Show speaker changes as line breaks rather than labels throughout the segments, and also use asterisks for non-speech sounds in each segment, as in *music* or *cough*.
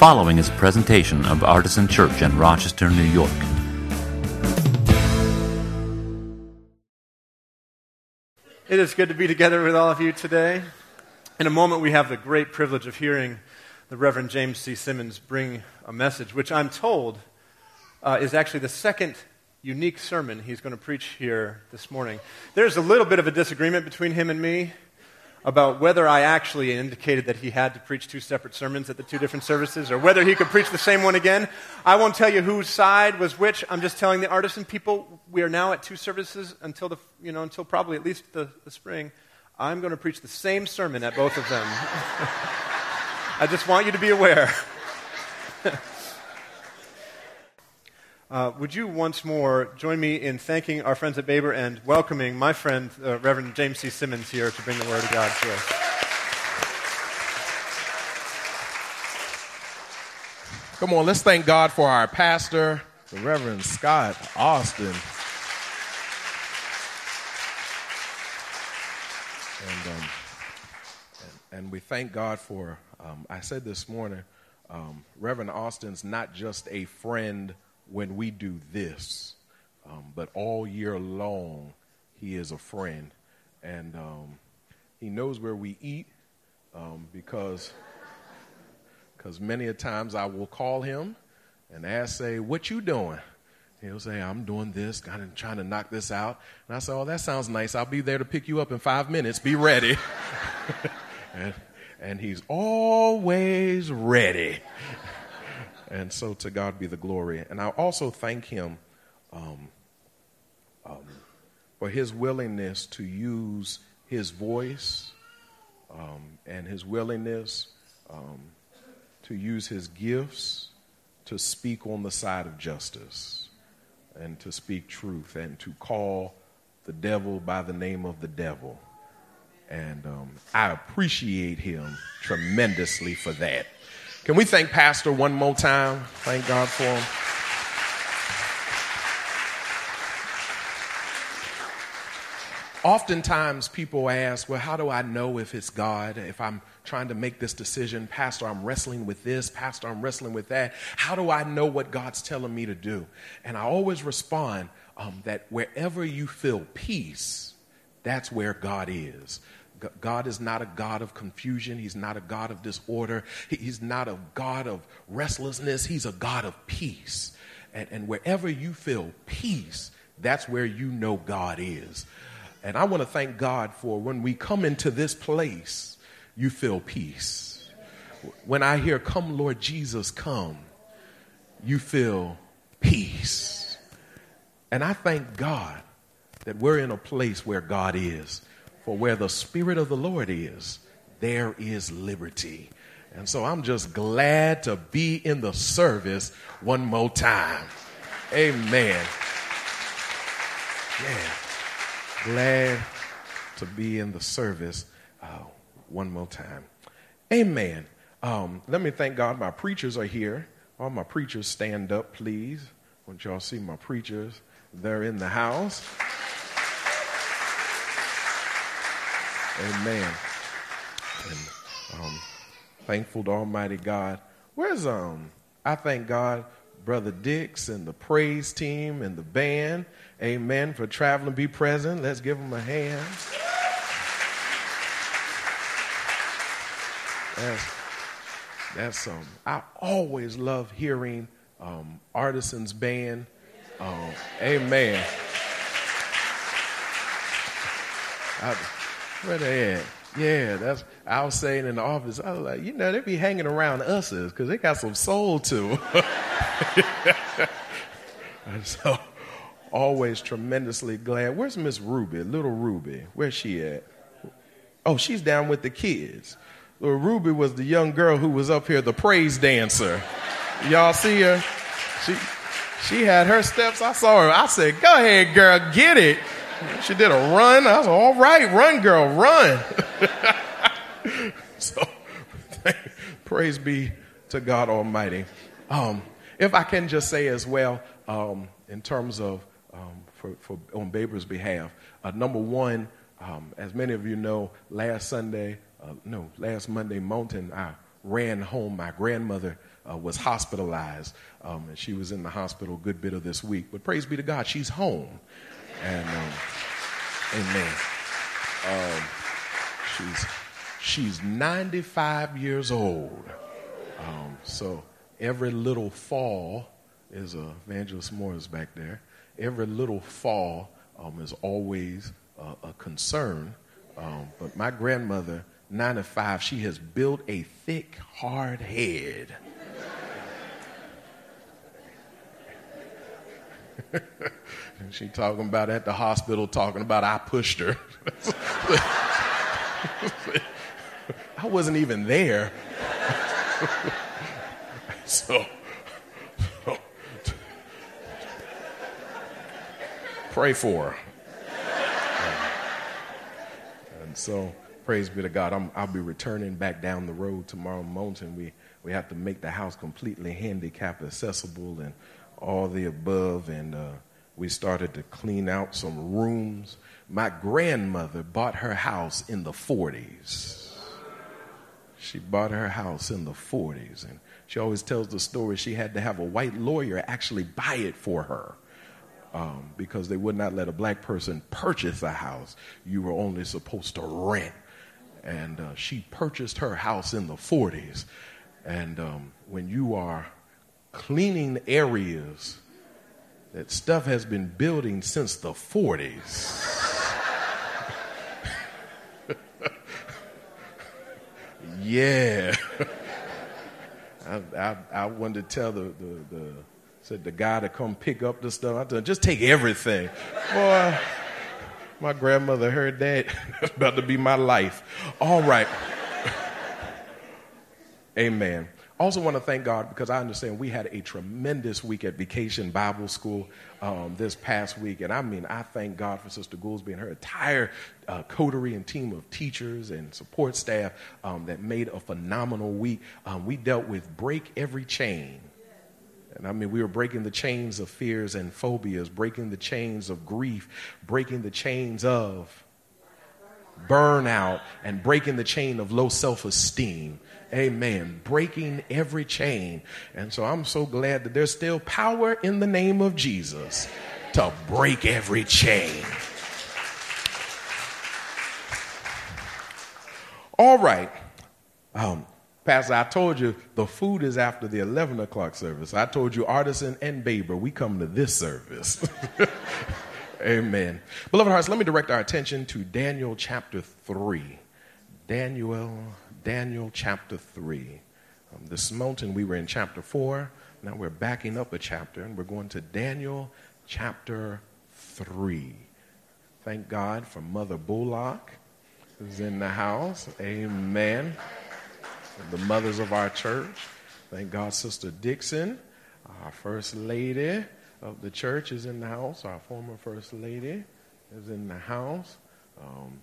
following is a presentation of Artisan Church in Rochester, New York.
It is good to be together with all of you today. In a moment, we have the great privilege of hearing the Reverend James C. Simmons bring a message, which I'm told uh, is actually the second unique sermon he's going to preach here this morning. There's a little bit of a disagreement between him and me about whether I actually indicated that he had to preach two separate sermons at the two different services or whether he could preach the same one again. I won't tell you whose side was which. I'm just telling the artisan people we are now at two services until the you know until probably at least the, the spring. I'm going to preach the same sermon at both of them. *laughs* I just want you to be aware. *laughs* Uh, would you once more join me in thanking our friends at Baber and welcoming my friend, uh, Reverend James C. Simmons, here to bring the Word of God to us?
Come on, let's thank God for our pastor, the Reverend Scott Austin. And, um, and, we thank God for, um, I said this morning, um, Reverend Austin's not just a friend when we do this. Um, but all year long, he is a friend. And um, he knows where we eat um, because because many a times I will call him and ask, say, what you doing? He'll say, I'm doing this, kind of trying to knock this out. And I say, oh, that sounds nice. I'll be there to pick you up in five minutes. Be ready. *laughs* and, and he's always ready. And so to God be the glory. And I also thank him um, um, for his willingness to use his voice um, and his willingness um, to use his gifts to speak on the side of justice and to speak truth and to call the devil by the name of the devil. And um, I appreciate him tremendously for that. Can we thank Pastor one more time? Thank God for him. Oftentimes, people ask, Well, how do I know if it's God? If I'm trying to make this decision, Pastor, I'm wrestling with this, Pastor, I'm wrestling with that. How do I know what God's telling me to do? And I always respond um, that wherever you feel peace, that's where God is. God is not a God of confusion. He's not a God of disorder. He's not a God of restlessness. He's a God of peace. And, and wherever you feel peace, that's where you know God is. And I want to thank God for when we come into this place, you feel peace. When I hear, Come, Lord Jesus, come, you feel peace. And I thank God that we're in a place where God is. For where the Spirit of the Lord is, there is liberty. And so I'm just glad to be in the service one more time. Amen. Yeah. Glad to be in the service uh, one more time. Amen. Um, let me thank God my preachers are here. All my preachers stand up, please. Want y'all see my preachers. They're in the house. Amen. And um, thankful to Almighty God. Where's um? I thank God, Brother Dix and the praise team and the band. Amen for traveling, be present. Let's give them a hand. That's, that's um. I always love hearing um, artisans band. Um, amen. I, where they at? Yeah, that's. I was saying in the office, I was like, you know, they be hanging around us's because they got some soul to. and *laughs* so, always tremendously glad. Where's Miss Ruby, little Ruby? Where's she at? Oh, she's down with the kids. Little Ruby was the young girl who was up here, the praise dancer. Y'all see her? She she had her steps. I saw her. I said, "Go ahead, girl, get it." She did a run. I was all right, run, girl, run. *laughs* so, *laughs* praise be to God Almighty. Um, if I can just say as well, um, in terms of um, for, for, on Baber's behalf, uh, number one, um, as many of you know, last Sunday, uh, no, last Monday, Mountain, I ran home. My grandmother uh, was hospitalized. Um, and she was in the hospital a good bit of this week. But praise be to God, she's home. And um, amen. Um, she's, she's 95 years old. Um, so every little fall is a evangelist Morris back there. Every little fall um, is always a, a concern. Um, but my grandmother, 95, she has built a thick, hard head. *laughs* she talking about at the hospital, talking about I pushed her. *laughs* I wasn't even there. *laughs* so, pray for her. And so, praise be to God. i will be returning back down the road tomorrow morning. We, we have to make the house completely handicap accessible and all the above. And uh, we started to clean out some rooms. My grandmother bought her house in the 40s. She bought her house in the 40s. And she always tells the story she had to have a white lawyer actually buy it for her um, because they would not let a black person purchase a house. You were only supposed to rent. And uh, she purchased her house in the 40s. And um, when you are cleaning areas that stuff has been building since the 40s, *laughs* yeah. *laughs* I, I, I wanted to tell the, the, the said the guy to come pick up the stuff. I told him, just take everything. Boy, my grandmother heard that. It's *laughs* about to be my life. All right. Amen. Also, want to thank God because I understand we had a tremendous week at Vacation Bible School um, this past week. And I mean, I thank God for Sister Goolsby and her entire uh, coterie and team of teachers and support staff um, that made a phenomenal week. Um, we dealt with Break Every Chain and I mean, we were breaking the chains of fears and phobias, breaking the chains of grief, breaking the chains of burnout, and breaking the chain of low self esteem. Amen. Breaking every chain. And so I'm so glad that there's still power in the name of Jesus to break every chain. All right. Um, Pastor, I told you the food is after the 11 o'clock service. I told you Artisan and Baber, we come to this service. *laughs* Amen. Beloved hearts, let me direct our attention to Daniel chapter 3. Daniel, Daniel chapter 3. Um, this mountain, we were in chapter 4. Now we're backing up a chapter and we're going to Daniel chapter 3. Thank God for Mother Bullock, who's in the house. Amen the mothers of our church. Thank God, Sister Dixon, our first lady of the church, is in the house. Our former first lady is in the house. Um,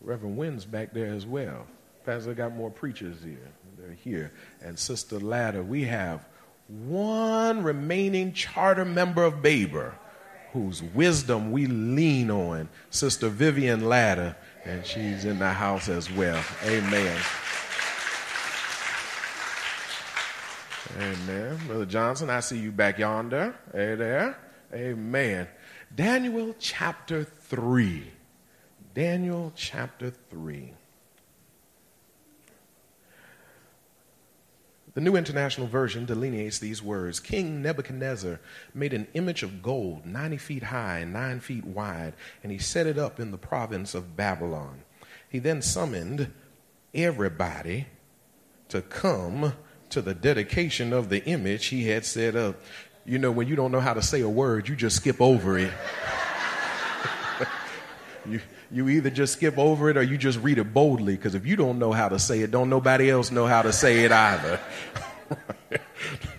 Reverend Wynn's back there as well. Pastor got more preachers here. They're here. And Sister Ladder, we have one remaining charter member of Baber whose wisdom we lean on, Sister Vivian Ladder, and she's in the house as well. Amen. Amen. Brother Johnson, I see you back yonder. Hey there. Amen. Daniel chapter 3. Daniel chapter 3. The New International Version delineates these words King Nebuchadnezzar made an image of gold 90 feet high and 9 feet wide, and he set it up in the province of Babylon. He then summoned everybody to come to the dedication of the image he had set up. You know, when you don't know how to say a word, you just skip over it. *laughs* you, you either just skip over it or you just read it boldly, because if you don't know how to say it, don't nobody else know how to say it either. *laughs*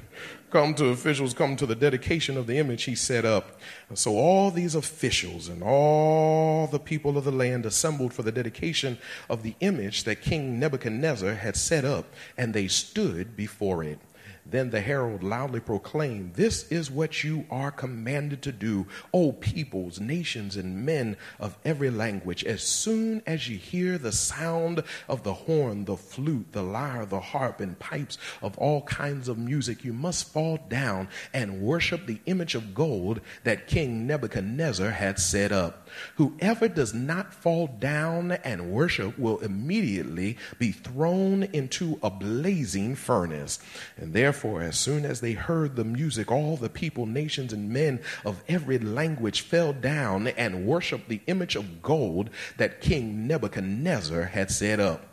come to officials, come to the dedication of the image he set up. And so all these officials and all the people of the land assembled for the dedication of the image that King Nebuchadnezzar had set up, and they stood before it. Then the herald loudly proclaimed, This is what you are commanded to do, O peoples, nations, and men of every language. As soon as you hear the sound of the horn, the flute, the lyre, the harp, and pipes of all kinds of music, you must fall down and worship the image of gold that King Nebuchadnezzar had set up. Whoever does not fall down and worship will immediately be thrown into a blazing furnace. And therefore, as soon as they heard the music, all the people, nations, and men of every language fell down and worshiped the image of gold that King Nebuchadnezzar had set up.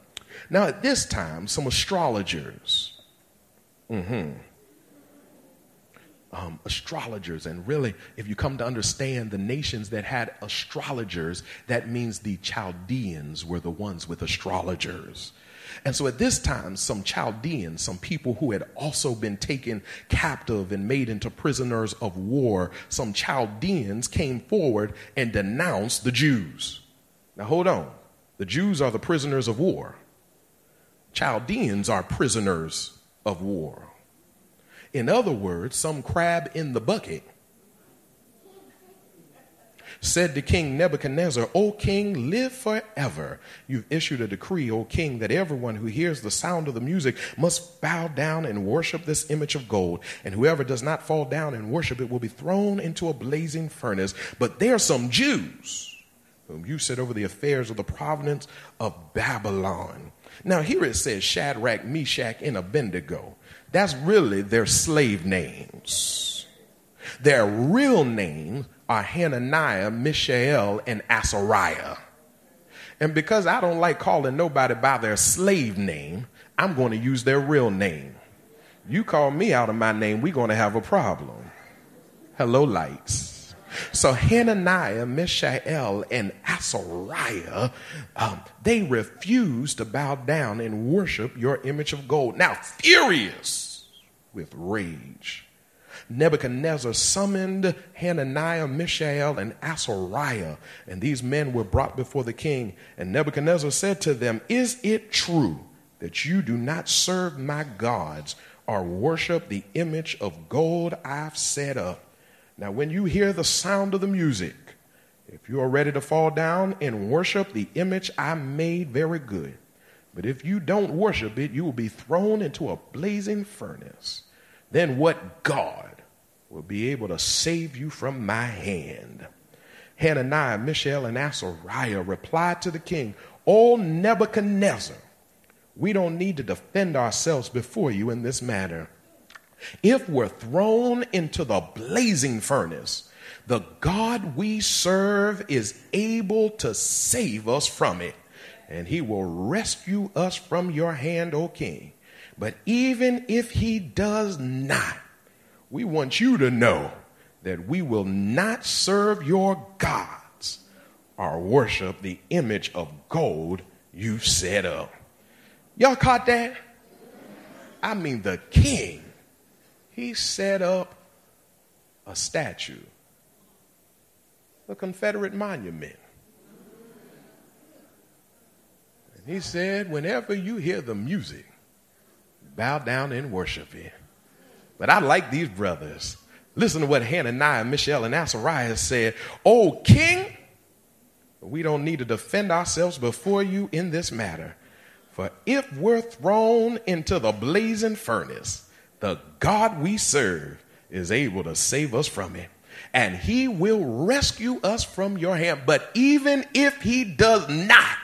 Now, at this time, some astrologers, mm-hmm, um, astrologers. And really, if you come to understand the nations that had astrologers, that means the Chaldeans were the ones with astrologers. And so at this time, some Chaldeans, some people who had also been taken captive and made into prisoners of war, some Chaldeans came forward and denounced the Jews. Now hold on. The Jews are the prisoners of war. Chaldeans are prisoners of war. In other words, some crab in the bucket said to King Nebuchadnezzar, O king, live forever. You've issued a decree, O king, that everyone who hears the sound of the music must bow down and worship this image of gold. And whoever does not fall down and worship it will be thrown into a blazing furnace. But there are some Jews whom you set over the affairs of the province of Babylon. Now, here it says Shadrach, Meshach, and Abednego. That's really their slave names. Their real names are Hananiah, Mishael, and Azariah. And because I don't like calling nobody by their slave name, I'm going to use their real name. You call me out of my name, we're going to have a problem. Hello, lights. So Hananiah, Mishael, and Azariah, um, they refused to bow down and worship your image of gold. Now, furious with rage, Nebuchadnezzar summoned Hananiah, Mishael, and Azariah, and these men were brought before the king. And Nebuchadnezzar said to them, Is it true that you do not serve my gods or worship the image of gold I've set up? Now, when you hear the sound of the music, if you are ready to fall down and worship the image I made, very good. But if you don't worship it, you will be thrown into a blazing furnace. Then what God will be able to save you from my hand? Hananiah, Mishael, and Azariah replied to the king, O Nebuchadnezzar, we don't need to defend ourselves before you in this matter. If we're thrown into the blazing furnace, the God we serve is able to save us from it, and he will rescue us from your hand, O king. But even if he does not, we want you to know that we will not serve your gods or worship the image of gold you set up. Y'all caught that? I mean, the king he set up a statue, a Confederate monument. And he said, whenever you hear the music, bow down and worship it. But I like these brothers. Listen to what Hananiah, Mishael, and Azariah said. Oh, king, we don't need to defend ourselves before you in this matter. For if we're thrown into the blazing furnace, the God we serve is able to save us from it. And he will rescue us from your hand. But even if he does not,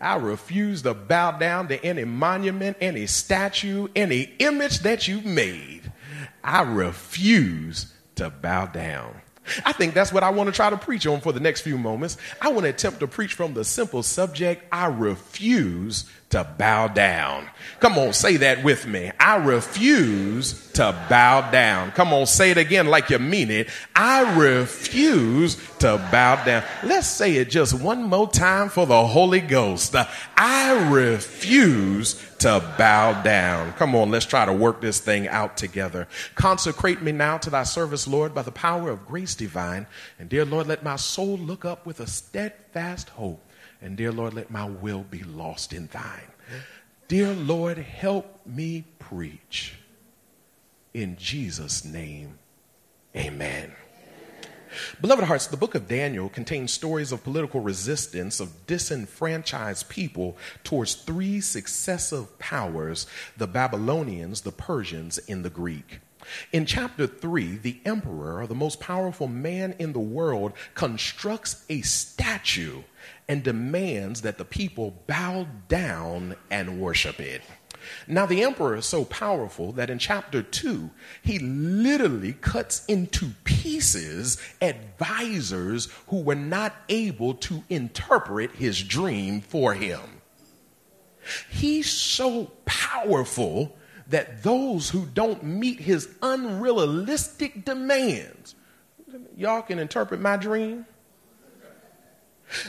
I refuse to bow down to any monument, any statue, any image that you've made. I refuse to bow down. I think that's what I want to try to preach on for the next few moments. I want to attempt to preach from the simple subject I refuse to bow down. Come on, say that with me. I refuse to bow down. Come on, say it again like you mean it. I refuse to bow down. Let's say it just one more time for the Holy Ghost. I refuse to bow down. Come on, let's try to work this thing out together. Consecrate me now to thy service, Lord, by the power of grace divine. And dear Lord, let my soul look up with a steadfast hope and dear Lord, let my will be lost in thine. Dear Lord, help me preach. In Jesus' name, amen. Beloved hearts, the book of Daniel contains stories of political resistance of disenfranchised people towards three successive powers the Babylonians, the Persians, and the Greek. In chapter 3, the emperor, or the most powerful man in the world, constructs a statue and demands that the people bow down and worship it. Now, the emperor is so powerful that in chapter 2, he literally cuts into pieces advisors who were not able to interpret his dream for him. He's so powerful that those who don't meet his unrealistic demands, y'all can interpret my dream.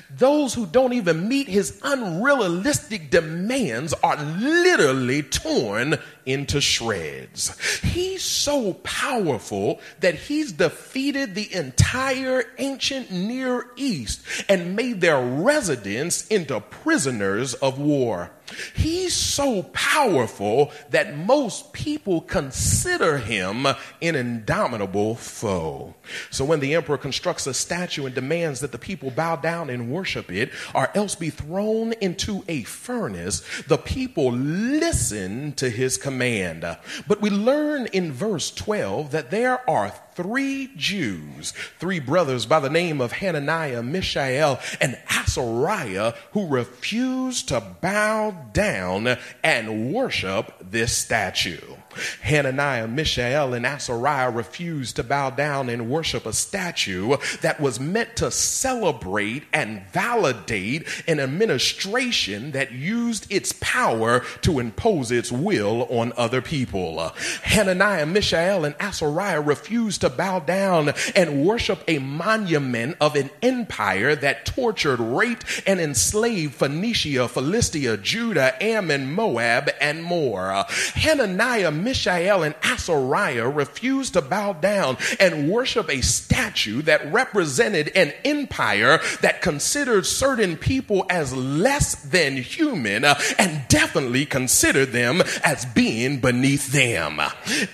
Those who don't even meet his unrealistic demands are literally torn into shreds. He's so powerful that he's defeated the entire ancient Near East and made their residents into prisoners of war. He's so powerful that most people consider him an indomitable foe. So when the emperor constructs a statue and demands that the people bow down and worship it, or else be thrown into a furnace, the people listen to his command. But we learn in verse 12 that there are three Jews, three brothers by the name of Hananiah, Mishael, and Azariah, who refused to bow down and worship this statue. Hananiah, Mishael, and Azariah refused to bow down and worship a statue that was meant to celebrate and validate an administration that used its power to impose its will on other people. Hananiah, Mishael, and Azariah refused to bow down and worship a monument of an empire that tortured, raped, and enslaved Phoenicia, Philistia, Judah, Ammon, Moab, and more. Hananiah, Mishael, and Azariah refused to bow down and worship a statue that represented an empire that considered certain people as less than human uh, and definitely considered them as being beneath them.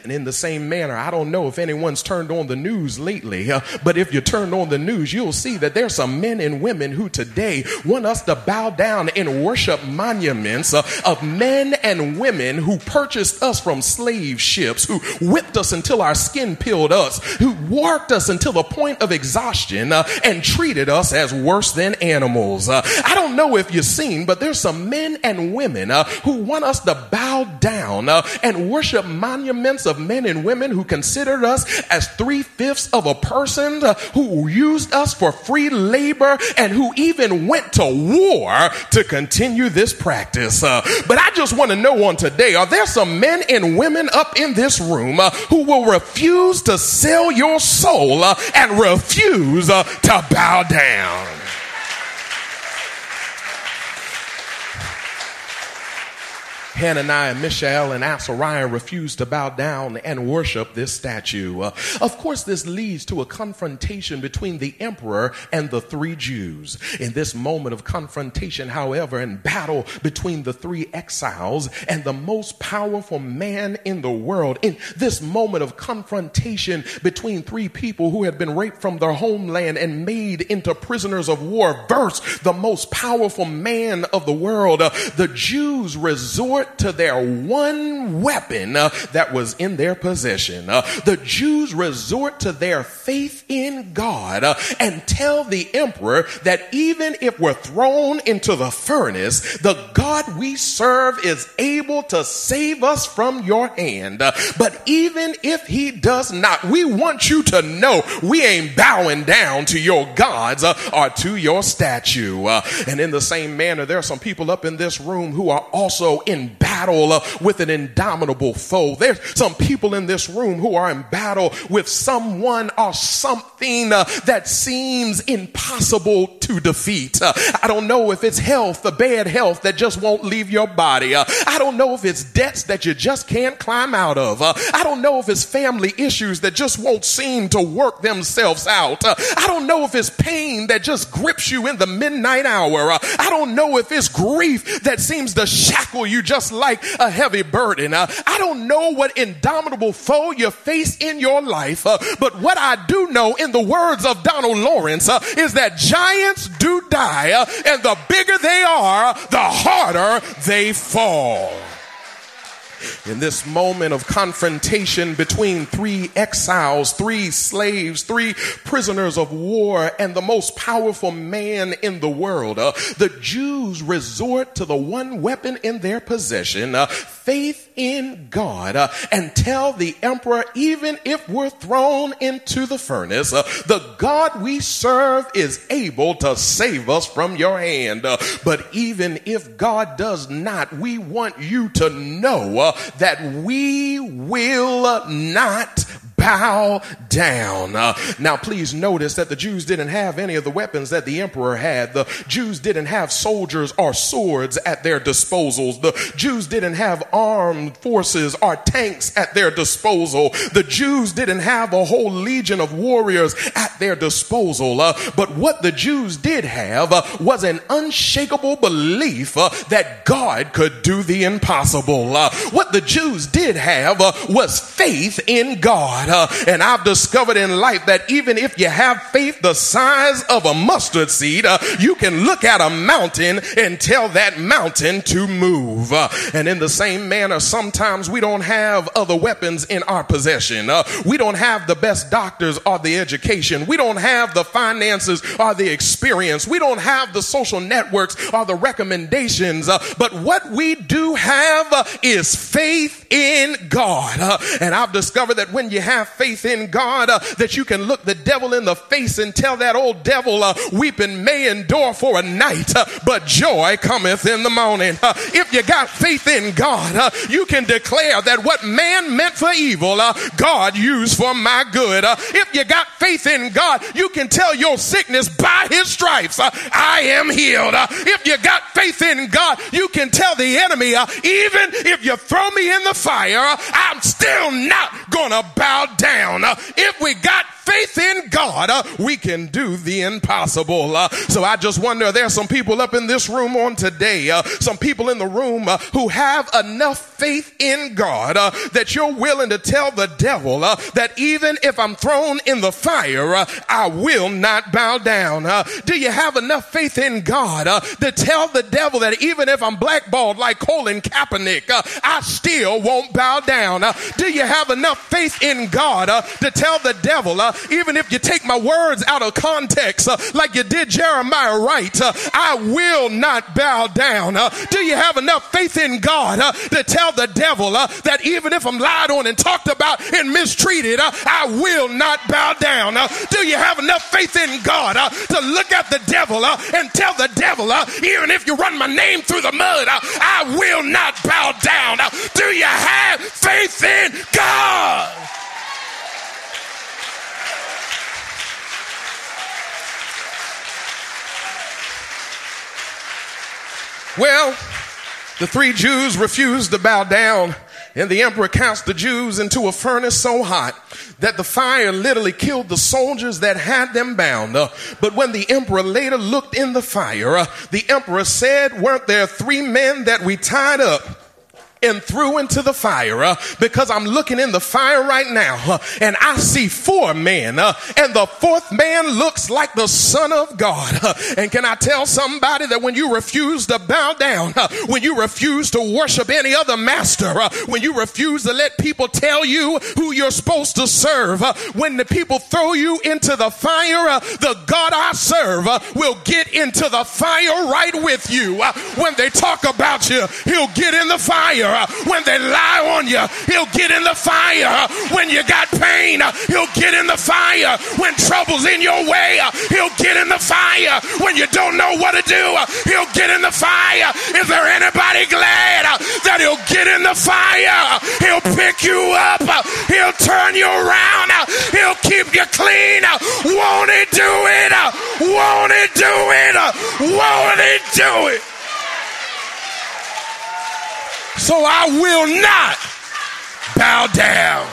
And in the same manner, I don't know if anyone's turned on the news lately, uh, but if you turn on the news, you'll see that there's some men and women who today want us to bow down and worship monuments uh, of men and women who purchased us from slave ships, who whipped us until our skin peeled us, who worked us until the point of exhaustion uh, and treated us as worse than animals. Uh, I don't know if you've seen, but there's some men and women uh, who want us to bow down uh, and worship monuments of men and women who considered us as three fifths of a person, uh, who used us for free labor, and who even went to war to continue this practice. Uh, but I just want to know on today, are there some men and women up in this room uh, who will refuse to sell your soul uh, and refuse uh, to bow down? Hananiah, Mishael, and Azariah refused to bow down and worship this statue. Uh, of course, this leads to a confrontation between the emperor and the three Jews. In this moment of confrontation, however, and battle between the three exiles and the most powerful man in the world, in this moment of confrontation between three people who had been raped from their homeland and made into prisoners of war versus the most powerful man of the world, uh, the Jews resort to their one weapon uh, that was in their possession. Uh, the Jews resort to their faith in God uh, and tell the emperor that even if we're thrown into the furnace, the God we serve is able to save us from your hand. Uh, but even if he does not, we want you to know we ain't bowing down to your gods uh, or to your statue. Uh, and in the same manner, there are some people up in this room who are also in battle uh, with an indomitable foe. There's some people in this room who are in battle with someone or something uh, that seems impossible to defeat. Uh, I don't know if it's health, the bad health that just won't leave your body. I don't know if it's debts that you just can't climb out of. I don't know if it's family issues that just won't seem to work themselves out. I don't know if it's pain that just grips you in the midnight hour. I don't know if it's grief that seems to shackle you just like like a heavy burden. Uh, I don't know what indomitable foe you face in your life, uh, but what I do know in the words of Donald Lawrence uh, is that giants do die, uh, and the bigger they are, the harder they fall in this moment of confrontation between three exiles, three slaves, three prisoners of war, and the most powerful man in the world, uh, the Jews resort to the one weapon in their possession, uh, faith in God, uh, and tell the emperor, even if we're thrown into the furnace, uh, the God we serve is able to save us from your hand. Uh, but even if God does not, we want you to know uh, that we will not bow down. Uh, now, please notice that the Jews didn't have any of the weapons that the emperor had. The Jews didn't have soldiers or swords at their disposals. The Jews didn't have armed forces or tanks at their disposal. The Jews didn't have a whole legion of warriors at their disposal. Uh, but what the Jews did have uh, was an unshakable belief uh, that God could do the impossible. Uh, what the Jews did have uh, was faith in God. And I've discovered in life that even if you have faith the size of a mustard seed, uh, you can look at a mountain and tell that mountain to move. Uh, and in the same manner, sometimes we don't have other weapons in our possession. Uh, we don't have the best doctors or the education. We don't have the finances or the experience. We don't have the social networks or the recommendations. Uh, but what we do have uh, is faith in God. Uh, and I've discovered that when you have faith in God, uh, that you can look the devil in the face and tell that old devil, uh, weeping may endure for a night, uh, but joy cometh in the morning. Uh, if you got faith in God, uh, you can declare that what man meant for evil, God used for my good. if you got faith in God, you can tell your sickness by his stripes, I am healed. if you got faith in God, you can tell the enemy, even if you throw me in the fire, I'm still not gonna bow down. If we got faith in God, uh, we can do the impossible. Uh, so I just wonder, there's some people up in this room on today, uh, some people in the room uh, who have enough faith in God uh, that you're willing to tell the devil uh, that even if I'm thrown in the fire, I will not bow down. do you have enough faith in God to tell the devil that even if I'm blackballed like Colin Kaepernick, I still won't bow down? do you have enough faith in God to tell the devil even if you take my words out of context, uh, like you did Jeremiah Wright, uh, I will not bow down. Uh, do you have enough faith in God uh, to tell the devil uh, that even if I'm lied on and talked about and mistreated, uh, I will not bow down? do you have enough faith in God to look at the devil and tell the devil, even if you run my name through the mud, I will not bow down? do you have faith in God? Well, the three Jews refused to bow down, and the emperor cast the Jews into a furnace so hot that the fire literally killed the soldiers that had them bound. Uh, but when the emperor later looked in the fire, uh, the emperor said, Weren't there three men that we tied up? And threw into the fire uh, because I'm looking in the fire right now uh, and I see four men uh, and the fourth man looks like the son of God. Uh, and can I tell somebody that when you refuse to bow down, uh, when you refuse to worship any other master, uh, when you refuse to let people tell you who you're supposed to serve, when the people throw you into the fire, the God I serve will get into the fire right with you. when they talk about you, he'll get in the fire fire. Uh, when they lie on you, he'll get in the fire. Uh, when you got pain, uh, he'll get in the fire. When trouble's in your way, he'll get in the fire. When you don't know what to do, he'll get in the fire. Is there anybody glad that he'll get in the fire? He'll pick you up. He'll turn you around. He'll keep you clean. Won't he do it? Won't he do it? Won't he do it? So I will not bow down.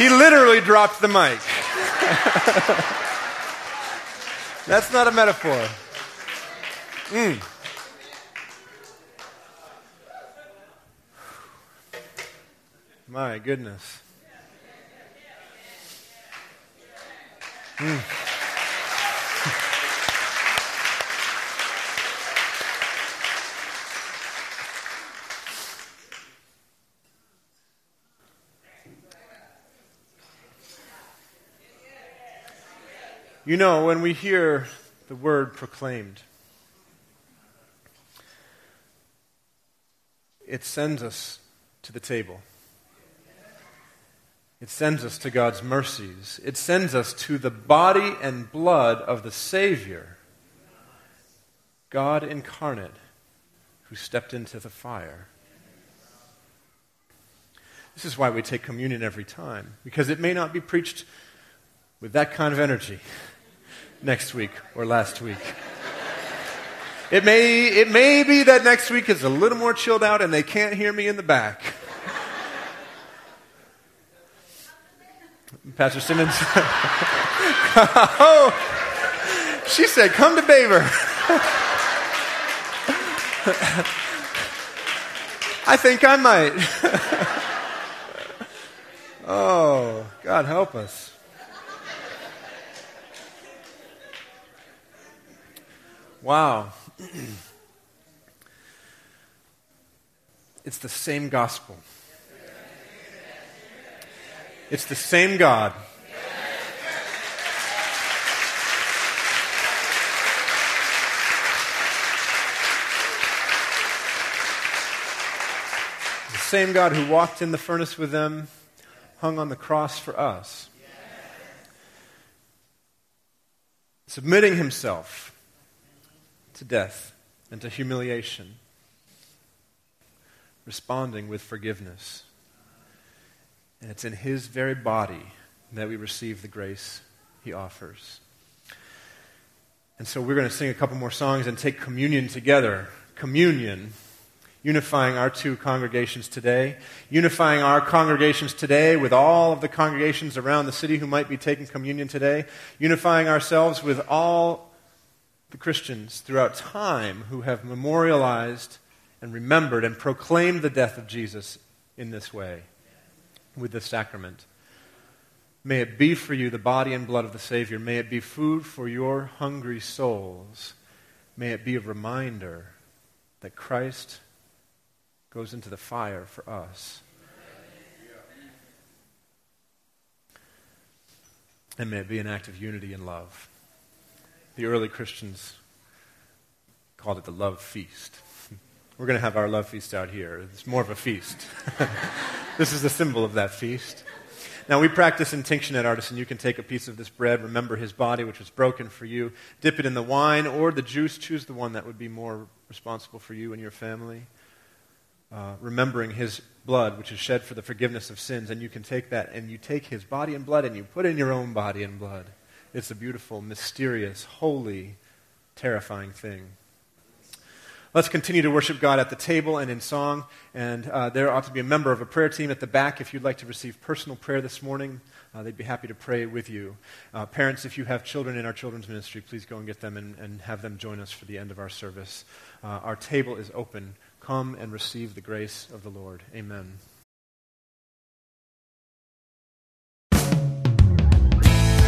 He literally dropped the mic. *laughs* That's not a metaphor. Mm. My goodness. Mm. You know, when we hear the word proclaimed, it sends us to the table. It sends us to God's mercies. It sends us to the body and blood of the Savior, God incarnate, who stepped into the fire. This is why we take communion every time, because it may not be preached with that kind of energy next week or last week. It may, it may be that next week is a little more chilled out and they can't hear me in the back. Pastor Simmons. *laughs* oh, she said, come to Baber. *laughs* I think I might. *laughs* oh, God help us. Wow. it's the same gospel. It's the same God. The same God who walked in the furnace with them, hung on the cross for us. Submitting himself to death and to humiliation, responding with forgiveness. And it's in His very body that we receive the grace He offers. And so we're going to sing a couple more songs and take communion together. Communion, unifying our two congregations today, unifying our congregations today with all of the congregations around the city who might be taking communion today, unifying ourselves with all the Christians throughout time who have memorialized and remembered and proclaimed the death of Jesus in this way with the sacrament. May it be for you the body and blood of the Savior. May it be food for your hungry souls. May it be a reminder that Christ goes into the fire for us. And may it be an act of unity and love. The early Christians called it the love feast. We're going to have our love feast out here. It's more of a feast. *laughs* this is the symbol of that feast. Now, we practice intinction at Artisan. You can take a piece of this bread, remember his body, which was broken for you, dip it in the wine or the juice. Choose the one that would be more responsible for you and your family. Uh, remembering his blood, which is shed for the forgiveness of sins. And you can take that and you take his body and blood and you put in your own body and blood. It's a beautiful, mysterious, holy, terrifying thing. Let's continue to worship God at the table and in song. And uh, there ought to be a member of a prayer team at the back if you'd like to receive personal prayer this morning. Uh, they'd be happy to pray with you. Uh, parents, if you have children in our children's ministry, please go and get them and, and have them join us for the end of our service. Uh, our table is open. Come and receive the grace of the Lord. Amen.